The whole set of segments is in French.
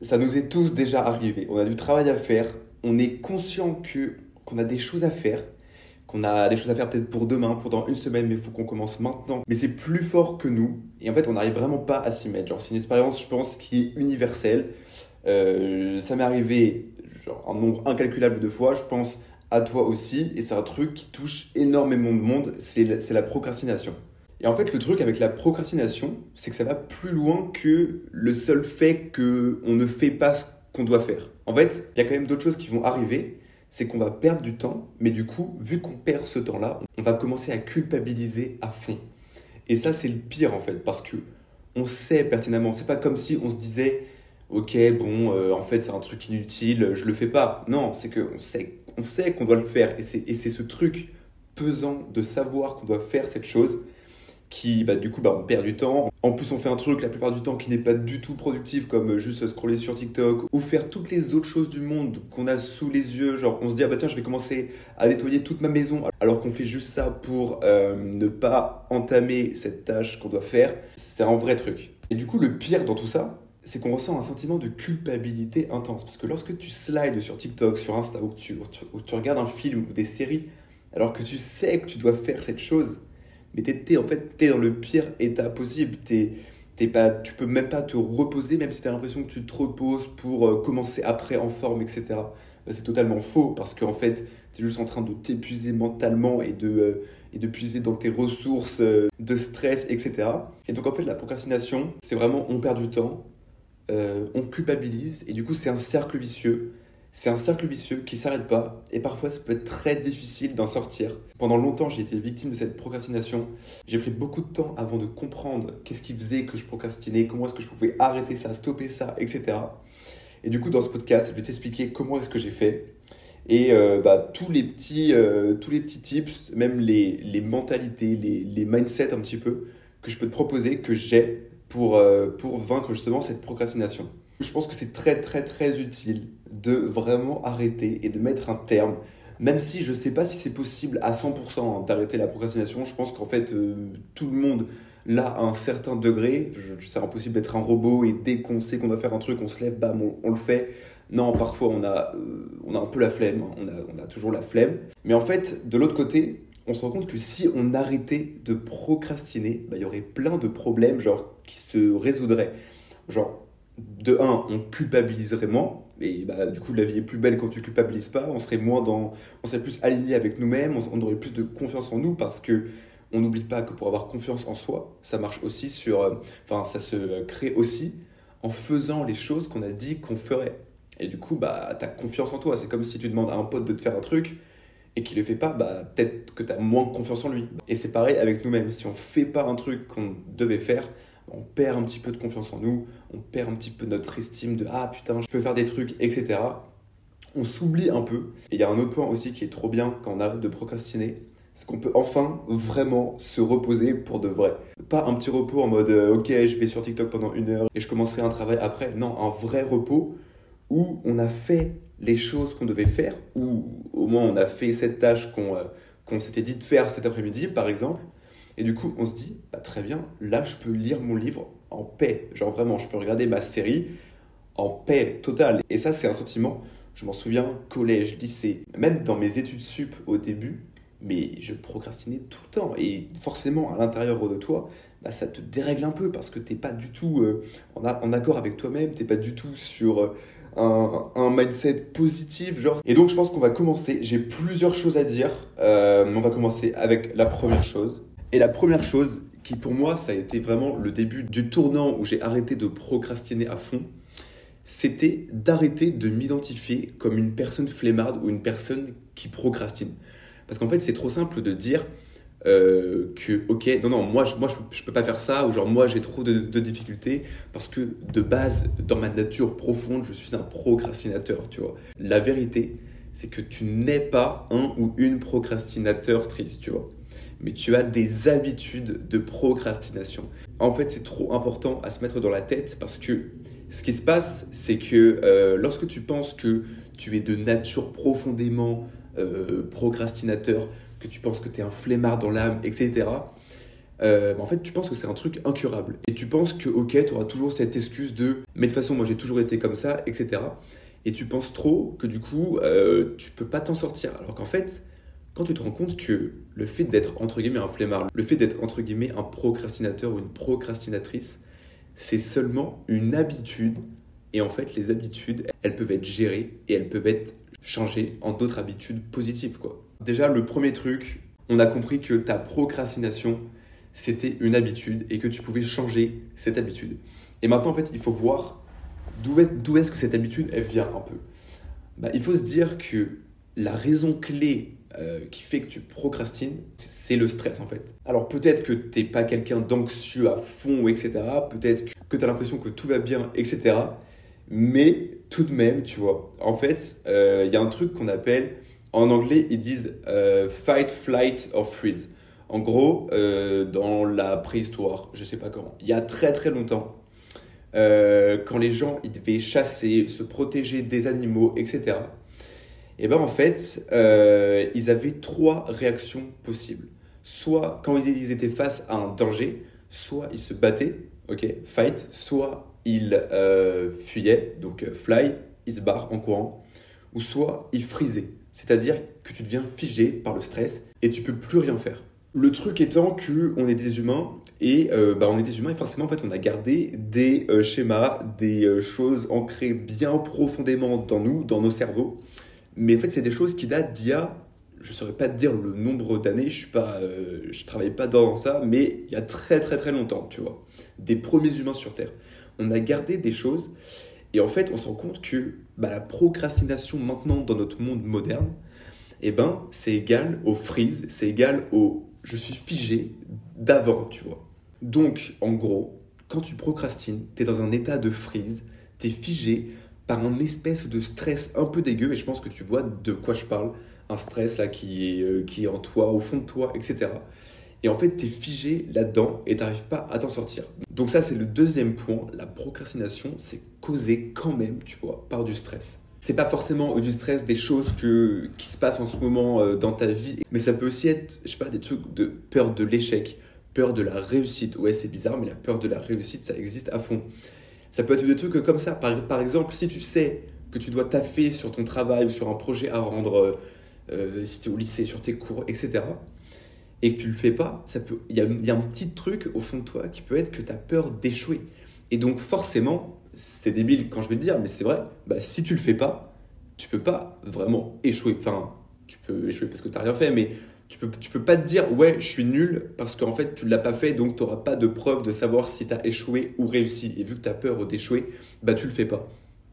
ça nous est tous déjà arrivé. On a du travail à faire, on est conscient que qu'on a des choses à faire, qu'on a des choses à faire peut-être pour demain, pour dans une semaine, mais il faut qu'on commence maintenant. Mais c'est plus fort que nous, et en fait, on n'arrive vraiment pas à s'y mettre. Genre, c'est une expérience, je pense, qui est universelle. Euh, ça m'est arrivé genre, un nombre incalculable de fois, je pense à toi aussi, et c'est un truc qui touche énormément de monde, c'est la, la procrastination. Et en fait, le truc avec la procrastination, c'est que ça va plus loin que le seul fait qu'on ne fait pas ce qu'on doit faire. En fait, il y a quand même d'autres choses qui vont arriver, c'est qu'on va perdre du temps, mais du coup, vu qu'on perd ce temps-là, on va commencer à culpabiliser à fond. Et ça, c'est le pire en fait, parce que on sait pertinemment, c'est pas comme si on se disait, ok, bon, euh, en fait, c'est un truc inutile, je le fais pas. Non, c'est qu'on sait, on sait qu'on doit le faire, et c'est ce truc pesant de savoir qu'on doit faire cette chose qui, bah, du coup, bah, on perd du temps. En plus, on fait un truc la plupart du temps qui n'est pas du tout productif, comme euh, juste scroller sur TikTok ou faire toutes les autres choses du monde qu'on a sous les yeux. Genre, on se dit, ah bah tiens, je vais commencer à nettoyer toute ma maison, alors qu'on fait juste ça pour euh, ne pas entamer cette tâche qu'on doit faire. C'est un vrai truc. Et du coup, le pire dans tout ça, c'est qu'on ressent un sentiment de culpabilité intense. Parce que lorsque tu slides sur TikTok, sur Insta, ou tu, ou tu regardes un film ou des séries, alors que tu sais que tu dois faire cette chose, mais tu es, en fait, es dans le pire état possible. T'es, t'es pas, tu peux même pas te reposer, même si tu as l'impression que tu te reposes pour euh, commencer après en forme, etc. Bah, c'est totalement faux parce qu'en fait, tu es juste en train de t'épuiser mentalement et de, euh, et de puiser dans tes ressources euh, de stress, etc. Et donc en fait, la procrastination, c'est vraiment on perd du temps, on culpabilise et du coup, c'est un cercle vicieux c'est un cercle vicieux qui s'arrête pas et parfois ça peut être très difficile d'en sortir. Pendant longtemps, j'ai été victime de cette procrastination. J'ai pris beaucoup de temps avant de comprendre qu'est-ce qui faisait que je procrastinais, comment est-ce que je pouvais arrêter ça, stopper ça, etc. Et du coup, dans ce podcast, je vais t'expliquer comment est-ce que j'ai fait et euh, bah, tous, les petits, euh, tous les petits tips, même les, mentalités, les, les, mindsets un petit peu que je peux te proposer, que j'ai pour, euh, pour vaincre justement cette procrastination. Je pense que c'est très très très utile de vraiment arrêter et de mettre un terme. Même si je ne sais pas si c'est possible à 100% d'arrêter la procrastination, je pense qu'en fait euh, tout le monde là à un certain degré. C'est impossible d'être un robot et dès qu'on sait qu'on doit faire un truc, on se lève, bam, on, le fait. Non, parfois on a, euh, on a un peu la flemme, on a, on a toujours la flemme. Mais en fait, de l'autre côté, on se rend compte que si on arrêtait de procrastiner, bah, il y aurait plein de problèmes genre, qui se résoudraient. Genre, de un, on culpabiliserait moins, et bah, du coup la vie est plus belle quand tu culpabilises pas, on serait moins dans, on serait plus aligné avec nous-mêmes, on, aurait plus de confiance en nous parce que on n'oublie pas que pour avoir confiance en soi, ça marche aussi sur, euh, enfin ça se crée aussi en faisant les choses qu'on a dit qu'on ferait. Et du coup, bah, tu as confiance en toi. C'est comme si tu demandes à un pote de te faire un truc et qu'il le fait pas, bah, peut-être que tu as moins confiance en lui. Et c'est pareil avec nous-mêmes. Si on fait pas un truc qu'on devait faire, on perd un petit peu de confiance en nous, on perd un petit peu notre estime de ah putain, je peux faire des trucs, etc. On s'oublie un peu. Et il y a un autre point aussi qui est trop bien quand on arrête de procrastiner, c'est qu'on peut enfin vraiment se reposer pour de vrai. Pas un petit repos en mode euh, ok, je vais sur TikTok pendant une heure et je commencerai un travail après. Non, un vrai repos où on a fait les choses qu'on devait faire, ou au moins on a fait cette tâche qu'on euh, s'était dit de faire cet après-midi, par exemple, et du coup, on se dit, bah, très bien, là, je peux lire mon livre en paix. Genre vraiment, je peux regarder ma série en paix totale. Et ça, c'est un sentiment, je m'en souviens, collège, lycée, même dans mes études sup au début, mais je procrastinais tout le temps. Et forcément, à l'intérieur de toi, bah, ça te dérègle un peu parce que tu n'es pas du tout euh, en, accord avec toi-même, tu n'es pas du tout sur... Euh, un, un, mindset positif, genre. Et donc, je pense qu'on va commencer. J'ai plusieurs choses à dire. Euh, on va commencer avec la première chose. Et la première chose qui pour moi, ça a été vraiment le début du tournant où j'ai arrêté de procrastiner à fond, c'était d'arrêter de m'identifier comme une personne flemmarde ou une personne qui procrastine. Parce qu'en fait, c'est trop simple de dire euh, que, ok, non, non, moi, je, moi, peux pas faire ça, ou genre, moi, j'ai trop de, difficultés, parce que de base, dans ma nature profonde, je suis un procrastinateur, tu vois. La vérité, c'est que tu n'es pas un ou une procrastinateur triste, tu vois mais tu as des habitudes de procrastination. En fait, c'est trop important à se mettre dans la tête parce que ce qui se passe, c'est que euh, lorsque tu penses que tu es de nature profondément euh, procrastinateur, que tu penses que tu es un flemmard dans l'âme, etc., euh, bah, en fait, tu penses que c'est un truc incurable. Et tu penses que, ok, tu auras toujours cette excuse de, mais de toute façon, moi j'ai toujours été comme ça, etc. Et tu penses trop que du coup, tu peux pas t'en sortir. Alors qu'en fait, quand tu te rends compte que le fait d'être entre guillemets un flemmard, le fait d'être entre guillemets un procrastinateur ou une procrastinatrice, c'est seulement une habitude. Et en fait, les habitudes, elles peuvent être gérées et elles peuvent être changées en d'autres habitudes positives. Quoi. Déjà, le premier truc, on a compris que ta procrastination, c'était une habitude et que tu pouvais changer cette habitude. Et maintenant, en fait, il faut voir d'où est-ce que cette habitude, elle vient un peu. Bah, il faut se dire que la raison clé euh, qui fait que tu procrastines, c'est le stress en fait. Alors peut-être que tu n'es pas quelqu'un d'anxieux à fond, etc. Peut-être que tu as l'impression que tout va bien, etc. Mais tout de même, tu vois, en fait, euh, il y a un truc qu'on appelle, en anglais, ils disent euh, fight, flight or freeze. En gros, dans la préhistoire, je sais pas comment, il y a très très longtemps, quand les gens ils devaient chasser, se protéger des animaux, etc et bien en fait, euh, ils avaient trois réactions possibles. Soit quand ils étaient face à un danger, soit ils se battaient, ok, fight, soit ils euh, fuyaient, donc euh, fly, ils se barrent en courant, ou soit ils frisaient, c'est-à-dire que tu deviens figé par le stress et tu peux plus rien faire. Le truc étant que on est des humains et bah, on est des humains et forcément en fait on a gardé des schémas, des choses ancrées bien profondément dans nous, dans nos cerveaux mais en fait, c'est des choses qui datent d'il y a, je ne saurais pas te dire le nombre d'années, je ne euh, travaille pas dans ça, mais il y a très très très longtemps, tu vois. Des premiers humains sur Terre. On a gardé des choses et en fait, on se rend compte que bah, la procrastination maintenant dans notre monde moderne, eh ben, c'est égal au freeze, c'est égal au je suis figé d'avant, tu vois. Donc, en gros, quand tu procrastines, tu es dans un état de freeze, tu es figé, par un espèce de stress un peu dégueu, et je pense que tu vois de quoi je parle, un stress là qui est, euh, qui est en toi, au fond de toi, etc. Et en fait, tu es figé là-dedans et tu n'arrives pas à t'en sortir. Donc ça, c'est le deuxième point. La procrastination, c'est causé quand même, tu vois, par du stress. C'est pas forcément du stress des choses que, qui se passent en ce moment euh, dans ta vie, mais ça peut aussi être, je sais pas, des trucs de peur de l'échec, peur de la réussite. Ouais, c'est bizarre, mais la peur de la réussite, ça existe à fond. Ça peut être des trucs comme ça. Par, exemple, si tu sais que tu dois taffer sur ton travail ou sur un projet à rendre, euh, euh, si tu es au lycée, sur tes cours, etc., et que tu le fais pas, il y a, y a, un petit truc au fond de toi qui peut être que tu as peur d'échouer. Et donc forcément, c'est débile quand je vais te dire, mais c'est vrai, bah, si tu le fais pas, tu peux pas vraiment échouer. Enfin, tu peux échouer parce que tu n'as rien fait, mais tu peux, tu peux pas te dire ouais je suis nul parce qu'en fait tu l'as pas fait donc tu n'auras pas de preuve de savoir si tu as échoué ou réussi. Et vu que tu as peur d'échouer bah tu le fais pas.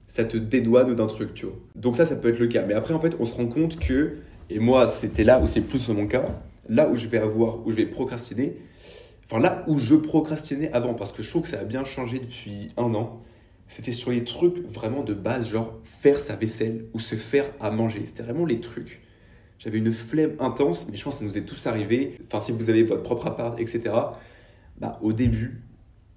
Ça te dédouane d'un truc tu vois. Donc ça ça peut être le cas. Mais après en fait on se rend compte que et moi c'était là où c'est plus mon cas là où je vais avoir où je vais procrastiner enfin là où je procrastinais avant parce que je trouve que ça a bien changé depuis un an c'était sur les trucs vraiment de base genre faire sa vaisselle ou se faire à manger. C'était vraiment les trucs j'avais une flemme intense, mais je pense que ça nous est tous arrivé. Enfin, si vous avez votre propre appart, etc., bah, au début,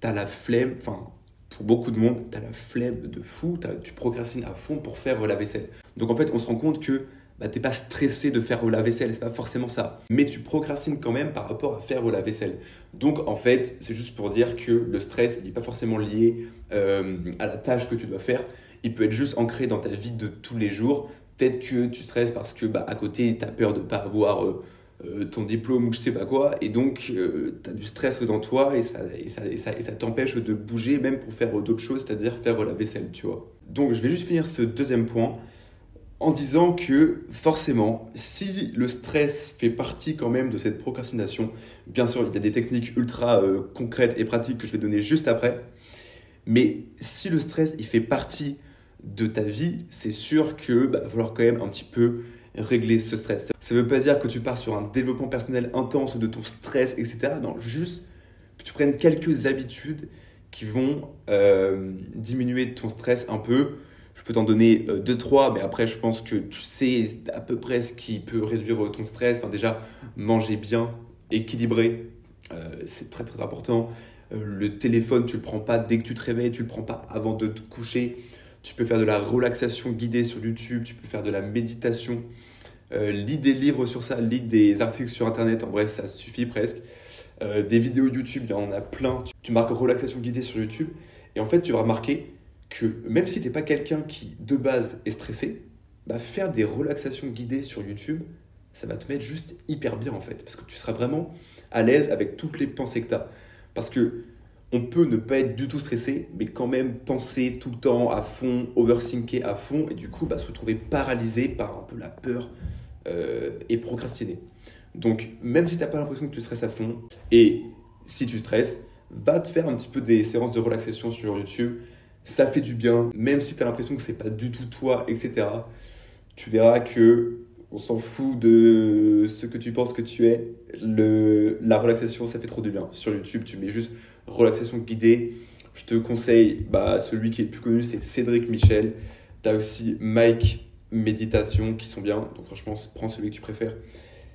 tu as la flemme, enfin, pour beaucoup de monde, tu as la flemme de fou, tu procrastines à fond pour faire la vaisselle. Donc en fait, on se rend compte que bah, t'es pas stressé de faire la vaisselle, c'est pas forcément ça. Mais tu procrastines quand même par rapport à faire la vaisselle. Donc en fait, c'est juste pour dire que le stress n'est pas forcément lié euh, à la tâche que tu dois faire. Il peut être juste ancré dans ta vie de tous les jours peut-être que tu stresses parce que bah, à côté, tu as peur de ne pas avoir euh, euh, ton diplôme ou je sais pas quoi, et donc euh, tu as du stress dans toi et ça, et ça, et ça, et ça t'empêche de bouger même pour faire d'autres choses, c'est-à-dire faire la vaisselle, tu vois. Donc je vais juste finir ce deuxième point en disant que forcément, si le stress fait partie quand même de cette procrastination, bien sûr, il y a des techniques ultra concrètes et pratiques que je vais donner juste après, mais si le stress, il fait partie de ta vie, c'est sûr que bah, va falloir quand même un petit peu régler ce stress. Ça ne veut pas dire que tu pars sur un développement personnel intense de ton stress, etc. Non, juste que tu prennes quelques habitudes qui vont euh, diminuer ton stress un peu. Je peux t'en donner euh, deux, trois, mais après, je pense que tu sais à peu près ce qui peut réduire ton stress. Déjà, manger bien, équilibré, euh, c'est très très important. le téléphone, tu le prends pas dès que tu te réveilles, tu le prends pas avant de te coucher. Tu peux faire de la relaxation guidée sur YouTube, tu peux faire de la méditation. Euh, lis des livres sur ça, lis des articles sur Internet, en bref, ça suffit presque. Euh, des vidéos YouTube, il y en a plein. Tu, marques relaxation guidée sur YouTube, et en fait, tu vas remarquer que même si tu n'es pas quelqu'un qui, de base, est stressé, bah, faire des relaxations guidées sur YouTube, ça va te mettre juste hyper bien en fait, parce que tu seras vraiment à l'aise avec toutes les pensées que tu as. Parce que on peut ne pas être du tout stressé, mais quand même penser tout le temps à fond, overthinker à fond, et du coup bah, se retrouver paralysé par un peu la peur euh, et procrastiner. Donc même si tu n'as pas l'impression que tu stresses à fond, et si tu stresses, va te faire un petit peu des séances de relaxation sur YouTube. Ça fait du bien, même si tu as l'impression que c'est pas du tout toi, etc. Tu verras que on s'en fout de ce que tu penses que tu es. La relaxation, ça fait trop du bien. Sur YouTube, tu mets juste relaxation guidée. Je te conseille, bah, celui qui est le plus connu, c'est Cédric Michel. Tu as aussi Mike Méditation qui sont bien. Donc franchement, prends celui que tu préfères.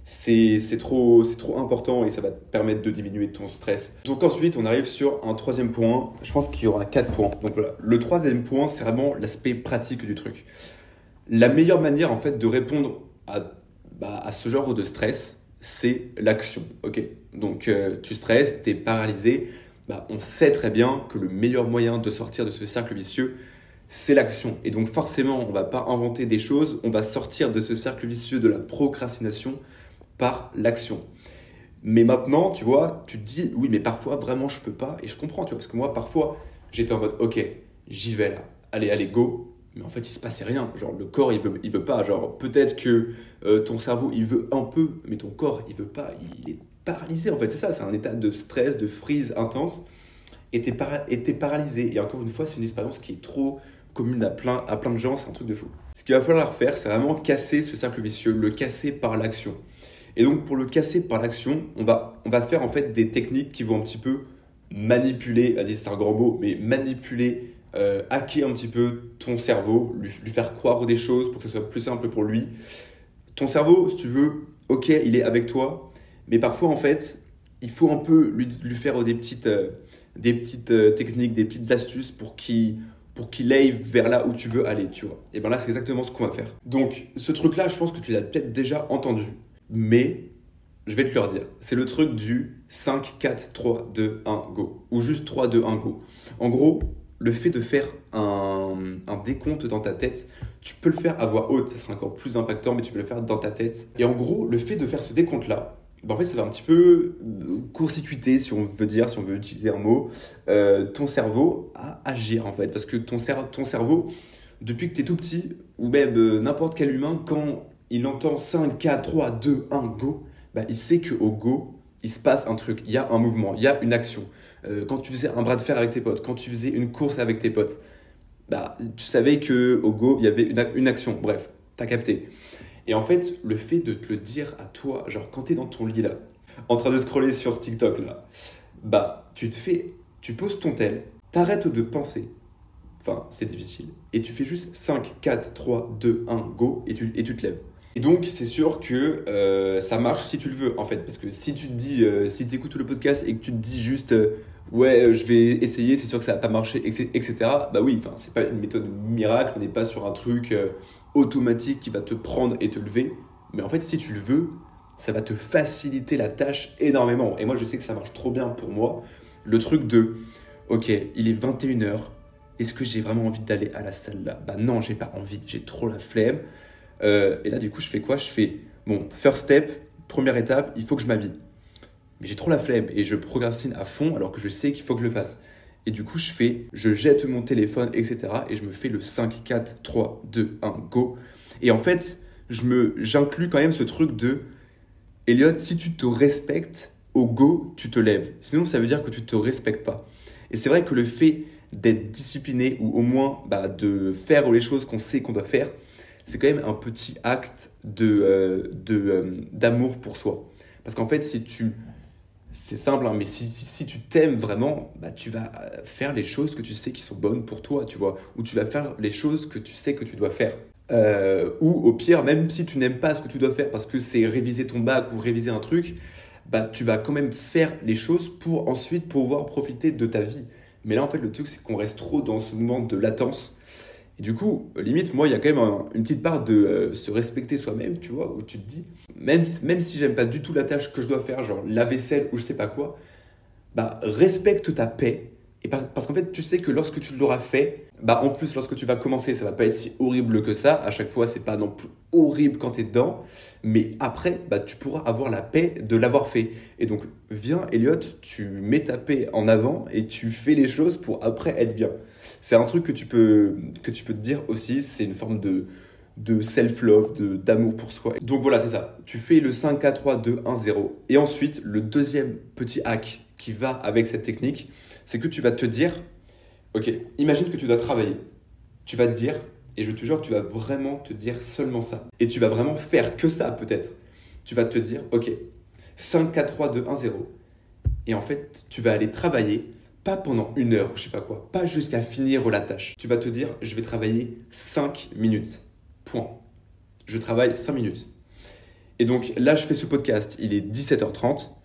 C'est trop, trop important et ça va te permettre de diminuer ton stress. Donc ensuite, on arrive sur un troisième point. Je pense qu'il y aura quatre points. Donc voilà, le troisième point, c'est vraiment l'aspect pratique du truc. La meilleure manière en fait de répondre à, bah, à ce genre de stress, c'est l'action. Ok, donc euh, tu stresses, tu es paralysé. Bah, on sait très bien que le meilleur moyen de sortir de ce cercle vicieux, c'est l'action. Et donc forcément, on va pas inventer des choses, on va sortir de ce cercle vicieux de la procrastination par l'action. Mais maintenant, tu vois, tu te dis, oui, mais parfois, vraiment, je peux pas. Et je comprends, tu vois, parce que moi, parfois, j'étais en mode, ok, j'y vais là. Allez, allez, go mais en fait il se passait rien genre le corps il veut il veut pas genre peut-être que euh, ton cerveau il veut un peu mais ton corps il veut pas il est paralysé en fait c'est ça c'est un état de stress de frise intense et t'es, paralysé. Et encore une fois c'est une expérience qui est trop commune à plein à plein de gens c'est un truc de fou. Ce qu'il va falloir faire c'est vraiment casser ce cercle vicieux le casser par l'action. Et donc pour le casser par l'action on va on va faire en fait des techniques qui vont un petit peu manipuler c'est un grand mot mais manipuler euh, hacker un petit peu ton cerveau, lui, faire croire des choses pour que ce soit plus simple pour lui. Ton cerveau, si tu veux, ok, il est avec toi, mais parfois en fait, il faut un peu lui, faire des petites, euh, des petites euh, techniques, des petites astuces pour qu'il pour qu'il aille vers là où tu veux aller, tu vois. Et bien là, c'est exactement ce qu'on va faire. Donc, ce truc-là, je pense que tu l'as peut-être déjà entendu, mais je vais te le redire. C'est le truc du 5, 4, 3, 2, 1, go. Ou juste 3, 2, 1, go. En gros, le fait de faire un, décompte dans ta tête, tu peux le faire à voix haute, ça sera encore plus impactant, mais tu peux le faire dans ta tête. Et en gros, le fait de faire ce décompte-là, en fait, ça va un petit peu court-circuiter, si on veut dire, si on veut utiliser un mot, euh, ton cerveau à agir, en fait. Parce que ton, cerveau, depuis que tu es tout petit, ou même euh, n'importe quel humain, quand il entend 5, 4, 3, 2, 1, go, bah, il sait qu'au go, il se passe un truc, il y a un mouvement, il y a une action. Euh, quand tu faisais un bras de fer avec tes potes, quand tu faisais une course avec tes potes, bah, tu savais que au go, il y avait une, action. Bref, t'as capté. Et en fait, le fait de te le dire à toi, genre quand t'es dans ton lit là, en train de scroller sur TikTok là, bah, tu te fais, tu poses ton tel, t'arrêtes de penser. Enfin, c'est difficile. Et tu fais juste 5, 4, 3, 2, 1, go, et tu, te lèves. Et donc, c'est sûr que euh, ça marche si tu le veux, en fait. Parce que si tu te dis, euh, si tu écoutes le podcast et que tu te dis juste, ouais, euh, je vais essayer, c'est sûr que ça va pas marcher, etc. Bah oui, c'est pas une méthode miracle, on n'est pas sur un truc automatique qui va te prendre et te lever. Mais en fait, si tu le veux, ça va te faciliter la tâche énormément. Et moi, je sais que ça marche trop bien pour moi. Le truc de, ok, il est 21h, est-ce que j'ai vraiment envie d'aller à la salle là? Bah non, j'ai pas envie, j'ai trop la flemme. Euh, et là, du coup, je fais quoi? Je fais, bon, first step, première étape, il faut que je m'habille mais j'ai trop la flemme et je procrastine à fond alors que je sais qu'il faut que je le fasse. Et du coup, je fais, je jette mon téléphone, etc. Et je me fais le 5, 4, 3, 2, 1, go. Et en fait, je me, j'inclus quand même ce truc de, Elliot, si tu te respectes, au go, tu te lèves. Sinon, ça veut dire que tu te respectes pas. Et c'est vrai que le fait d'être discipliné ou au moins bah, de faire les choses qu'on sait qu'on doit faire, c'est quand même un petit acte de, euh, euh, d'amour pour soi. Parce qu'en fait, si tu c'est simple, hein, mais si, tu t'aimes vraiment, bah, tu vas euh, faire les choses que tu sais qui sont bonnes pour toi, tu vois, ou tu vas faire les choses que tu sais que tu dois faire. Euh, ou au pire, même si tu n'aimes pas ce que tu dois faire parce que c'est réviser ton bac ou réviser un truc, bah, tu vas quand même faire les choses pour ensuite pouvoir profiter de ta vie. Mais là, en fait, le truc, c'est qu'on reste trop dans ce moment de latence Et du coup, limite, moi, il y a quand même une petite part de euh, se respecter soi-même, tu vois, où tu te dis, même, même si j'aime pas du tout la tâche que je dois faire, genre la vaisselle ou je sais pas quoi, bah, respecte ta paix. Et parce qu'en fait, tu sais que lorsque tu l'auras fait, bah, en plus, lorsque tu vas commencer, ça va pas être si horrible que ça. À chaque fois, c'est pas non plus horrible quand tu es dedans. Mais après, bah, tu pourras avoir la paix de l'avoir fait. Et donc, viens, Elliot, tu mets ta paix en avant et tu fais les choses pour après être bien. C'est un truc que tu peux, que tu peux te dire aussi. C'est une forme de, de self-love, d'amour pour soi. Donc voilà, c'est ça. Tu fais le 5, 4, 3, 2, 1, 0. Et ensuite, le deuxième petit hack qui va avec cette technique, c'est que tu vas te dire, ok, imagine que tu dois travailler. Tu vas te dire, et je te jure, tu vas vraiment te dire seulement ça. Et tu vas vraiment faire que ça peut-être. Tu vas te dire, ok, 5, 4, 3, 2, 1, 0. Et en fait, tu vas aller travailler, pas pendant une heure, je sais pas quoi, pas jusqu'à finir la tâche. Tu vas te dire, je vais travailler 5 minutes. Point. Je travaille 5 minutes. Et donc là, je fais ce podcast, il est 17h30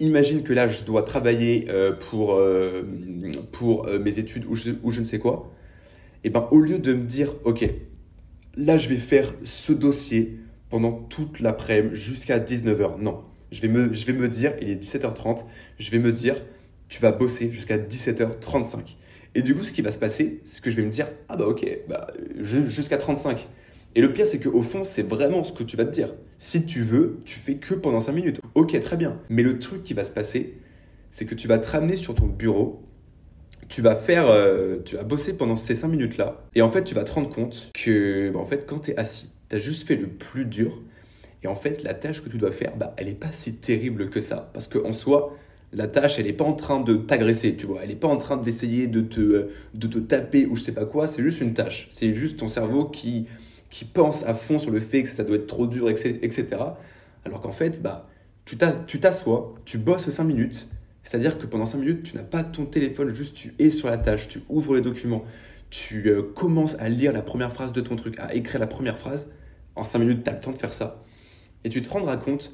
imagine que là, je dois travailler euh, pour, euh, pour euh, mes études ou je, ne sais quoi. Et ben, au lieu de me dire, OK, là, je vais faire ce dossier pendant toute l'après-midi jusqu'à 19h. Non, je vais, me, je vais me dire, il est 17h30, je vais me dire, tu vas bosser jusqu'à 17h35. Et du coup, ce qui va se passer, c'est que je vais me dire, ah bah ok, bah, jusqu'à 35. Et le pire, c'est qu'au fond, c'est vraiment ce que tu vas te dire. Si tu veux, tu fais que pendant 5 minutes. Ok, très bien. Mais le truc qui va se passer, c'est que tu vas te ramener sur ton bureau, tu vas faire, euh, tu vas bosser pendant ces 5 minutes-là, et en fait, tu vas te rendre compte que, bah, en fait, quand tu es assis, tu as juste fait le plus dur, et en fait, la tâche que tu dois faire, bah, elle n'est pas si terrible que ça. Parce qu'en soi, la tâche, elle n'est pas en train de t'agresser, tu vois. Elle n'est pas en train d'essayer de te, euh, de te taper ou je sais pas quoi. C'est juste une tâche. C'est juste ton cerveau qui, qui pense à fond sur le fait que ça doit être trop dur, etc. Alors qu'en fait, bah, tu t'assois, tu bosses 5 minutes, c'est-à-dire que pendant 5 minutes, tu n'as pas ton téléphone, juste tu es sur la tâche, tu ouvres les documents, tu euh, commences à lire la première phrase de ton truc, à écrire la première phrase. En 5 minutes, tu as le temps de faire ça. Et tu te rendras compte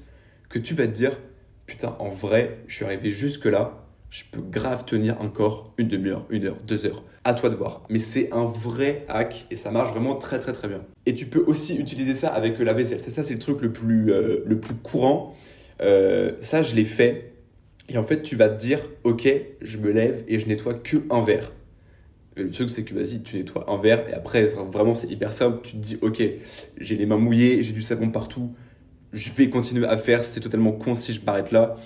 que tu vas te dire, putain, en vrai, je suis arrivé jusque-là, je peux grave tenir encore une demi-heure, une heure, deux heures. À toi de voir. Mais c'est un vrai hack et ça marche vraiment très très très bien. Et tu peux aussi utiliser ça avec la vaisselle. C'est ça, c'est le truc le plus, euh, le plus courant. Euh, ça, je l'ai fait. Et en fait, tu vas te dire, ok, je me lève et je nettoie que un verre. le truc, c'est que vas-y, tu nettoies un verre et après, vraiment, c'est hyper simple. Tu te dis, ok, j'ai les mains mouillées, j'ai du savon partout. Je vais continuer à faire. C'est totalement con si je m'arrête là.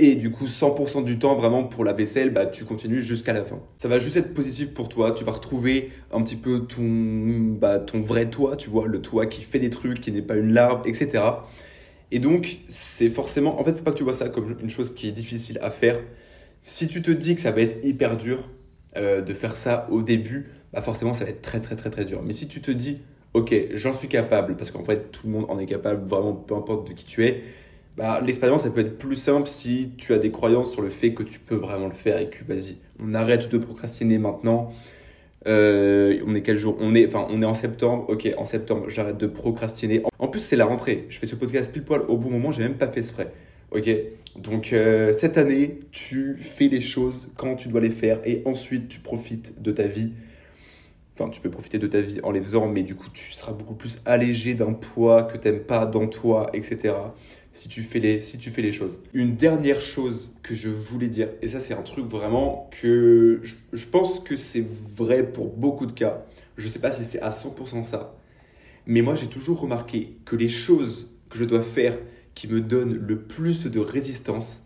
Et du coup, 100% du temps, vraiment pour la vaisselle, bah, tu continues jusqu'à la fin. Ça va juste être positif pour toi. Tu vas retrouver un petit peu ton, bah, ton vrai toi, tu vois, le toi qui fait des trucs, qui n'est pas une larve, etc. Et donc, c'est forcément. En fait, faut pas que tu vois ça comme une chose qui est difficile à faire. Si tu te dis que ça va être hyper dur euh, de faire ça au début, bah forcément, ça va être très, très, très, très dur. Mais si tu te dis, ok, j'en suis capable, parce qu'en fait, tout le monde en est capable, vraiment, peu importe de qui tu es bah, l'expérience, elle peut être plus simple si tu as des croyances sur le fait que tu peux vraiment le faire et que vas-y, on arrête de procrastiner maintenant. Euh, on est quel jour? On est, on est en septembre. Ok, en septembre, j'arrête de procrastiner. En plus, c'est la rentrée. Je fais ce podcast pile poil au bon moment. J'ai même pas fait ce frais. Ok, donc euh, cette année, tu fais les choses quand tu dois les faire et ensuite tu profites de ta vie. Enfin, tu peux profiter de ta vie en les faisant, mais du coup, tu seras beaucoup plus allégé d'un poids que tu n'aimes pas dans toi, etc si tu fais les, si tu fais les choses. Une dernière chose que je voulais dire, et ça c'est un truc vraiment que je, pense que c'est vrai pour beaucoup de cas. Je ne sais pas si c'est à 100% ça. Mais moi j'ai toujours remarqué que les choses que je dois faire qui me donnent le plus de résistance,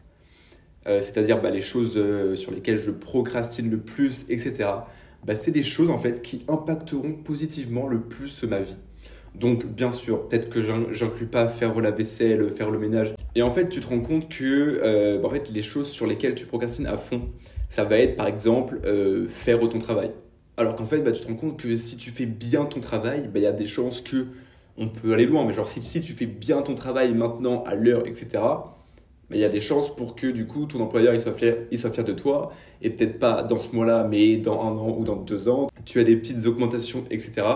euh, c'est-à-dire bah, les choses euh, sur lesquelles je procrastine le plus, etc., bah, c'est des choses en fait qui impacteront positivement le plus ma vie. Donc, bien sûr, peut-être que j'inclus pas faire la vaisselle, faire le ménage. Et en fait, tu te rends compte que euh, bah, en fait, les choses sur lesquelles tu procrastines à fond, ça va être par exemple euh, faire ton travail. Alors qu'en fait, bah, tu te rends compte que si tu fais bien ton travail, bah, il y a des chances que on peut aller loin. Mais genre, si, si tu fais bien ton travail maintenant, à l'heure, etc., il y a des chances pour que du coup ton employeur il soit fier, il soit fier de toi et peut-être pas dans ce mois-là, mais dans un an ou dans deux ans, tu as des petites augmentations, etc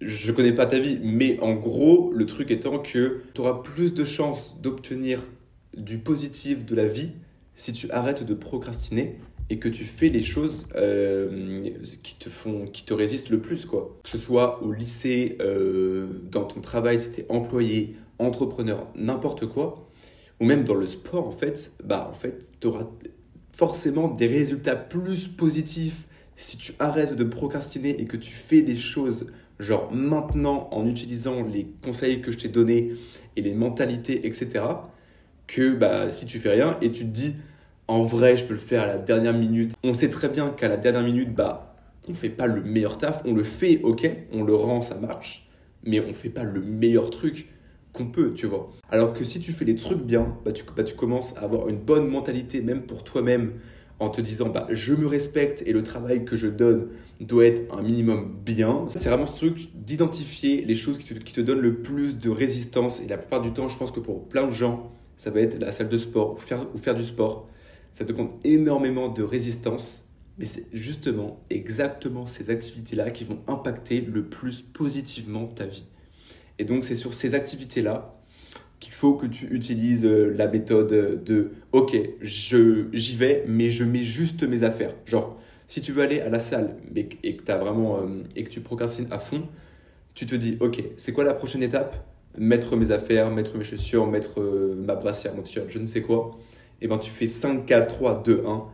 je connais pas ta vie, mais en gros, le truc étant que tu auras plus de chances d'obtenir du positif de la vie si tu arrêtes de procrastiner et que tu fais les choses euh, qui te font, qui te résistent le plus, quoi. Que ce soit au lycée, euh, dans ton travail, si tu es employé, entrepreneur, n'importe quoi, ou même dans le sport, en fait, bah, en fait, tu auras forcément des résultats plus positifs si tu arrêtes de procrastiner et que tu fais les choses genre maintenant en utilisant les conseils que je t'ai donnés et les mentalités, etc., que bah, si tu fais rien et tu te dis en vrai je peux le faire à la dernière minute. On sait très bien qu'à la dernière minute, bah, on fait pas le meilleur taf, on le fait, ok, on le rend, ça marche, mais on fait pas le meilleur truc qu'on peut, tu vois. Alors que si tu fais les trucs bien, bah tu, bah, tu commences à avoir une bonne mentalité, même pour toi-même, en te disant bah, je me respecte et le travail que je donne doit être un minimum bien. C'est vraiment ce truc d'identifier les choses qui te, qui te, donnent le plus de résistance. Et la plupart du temps, je pense que pour plein de gens, ça va être la salle de sport ou faire, ou faire du sport. Ça te demande énormément de résistance. Mais c'est justement exactement ces activités-là qui vont impacter le plus positivement ta vie. Et donc, c'est sur ces activités-là faut que tu utilises euh, la méthode de OK, je, j'y vais, mais je mets juste mes affaires. Genre, si tu veux aller à la salle mais, et, que as vraiment, euh, et que tu procrastines à fond, tu te dis OK, c'est quoi la prochaine étape? Mettre mes affaires, mettre mes chaussures, mettre euh, ma brassière, mon t-shirt, je ne sais quoi. Et eh ben tu fais 5, 4, 3, 2, 1.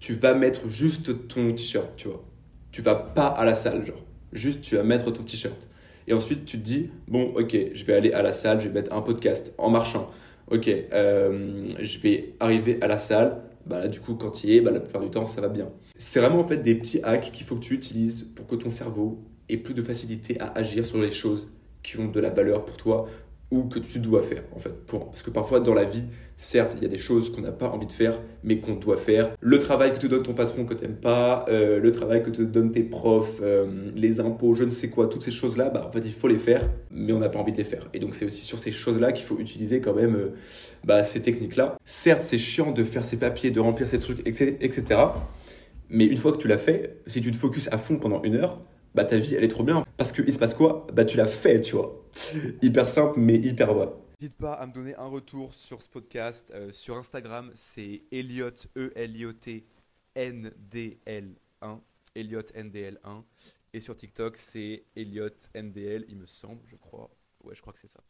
Tu vas mettre juste ton t-shirt, tu vois. Tu vas pas à la salle, genre. Juste, tu vas mettre ton t-shirt. Et ensuite, tu te dis, bon, ok, je vais aller à la salle, je vais mettre un podcast en marchant. Ok, euh, je vais arriver à la salle. Bah là, du coup, quand il est, bah, la plupart du temps, ça va bien. C'est vraiment en fait des petits hacks qu'il faut que tu utilises pour que ton cerveau ait plus de facilité à agir sur les choses qui ont de la valeur pour toi ou que tu dois faire en fait. Parce que parfois dans la vie, certes, il y a des choses qu'on n'a pas envie de faire, mais qu'on doit faire. Le travail que te donne ton patron que tu n'aimes pas, euh, le travail que te donnent tes profs, euh, les impôts, je ne sais quoi, toutes ces choses-là, bah, en fait, il faut les faire, mais on n'a pas envie de les faire. Et donc c'est aussi sur ces choses-là qu'il faut utiliser quand même euh, bah, ces techniques-là. Certes, c'est chiant de faire ces papiers, de remplir ces trucs, etc. Mais une fois que tu l'as fait, si tu te focuses à fond pendant une heure, bah ta vie elle est trop bien. Parce qu'il se passe quoi? Bah tu l'as fait, tu vois. hyper simple mais hyper vrai. N'hésite pas à me donner un retour sur ce podcast. Euh, sur Instagram, c'est Elliot, E-L-I-O-T, N-D-L-1. Elliot NDL1. Et sur TikTok, c'est Elliot NDL, il me semble, je crois. Ouais, je crois que c'est ça.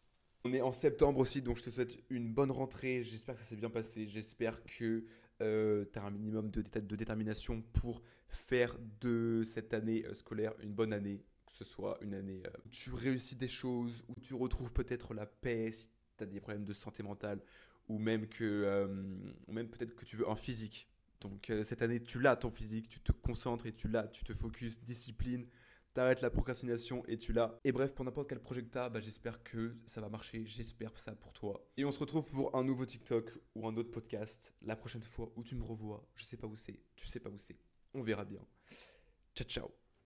On est en septembre aussi, donc je te souhaite une bonne rentrée. J'espère que ça s'est bien passé. J'espère que euh, tu as un minimum de, détermination pour faire de cette année euh, scolaire une bonne année, que ce soit une année euh, où tu réussis des choses, où tu retrouves peut-être la paix si tu as des problèmes de santé mentale, ou même que même peut-être que tu veux un physique. Donc cette année, tu l'as ton physique, tu te concentres et tu l'as, tu te focuses, discipline, t'arrêtes la procrastination et tu l'as. Et bref, pour n'importe quel projet que t'as, bah, j'espère que ça va marcher, j'espère ça pour toi. Et on se retrouve pour un nouveau TikTok ou un autre podcast la prochaine fois où tu me revois. Je sais pas où c'est, tu sais pas où c'est. On verra bien. Ciao ciao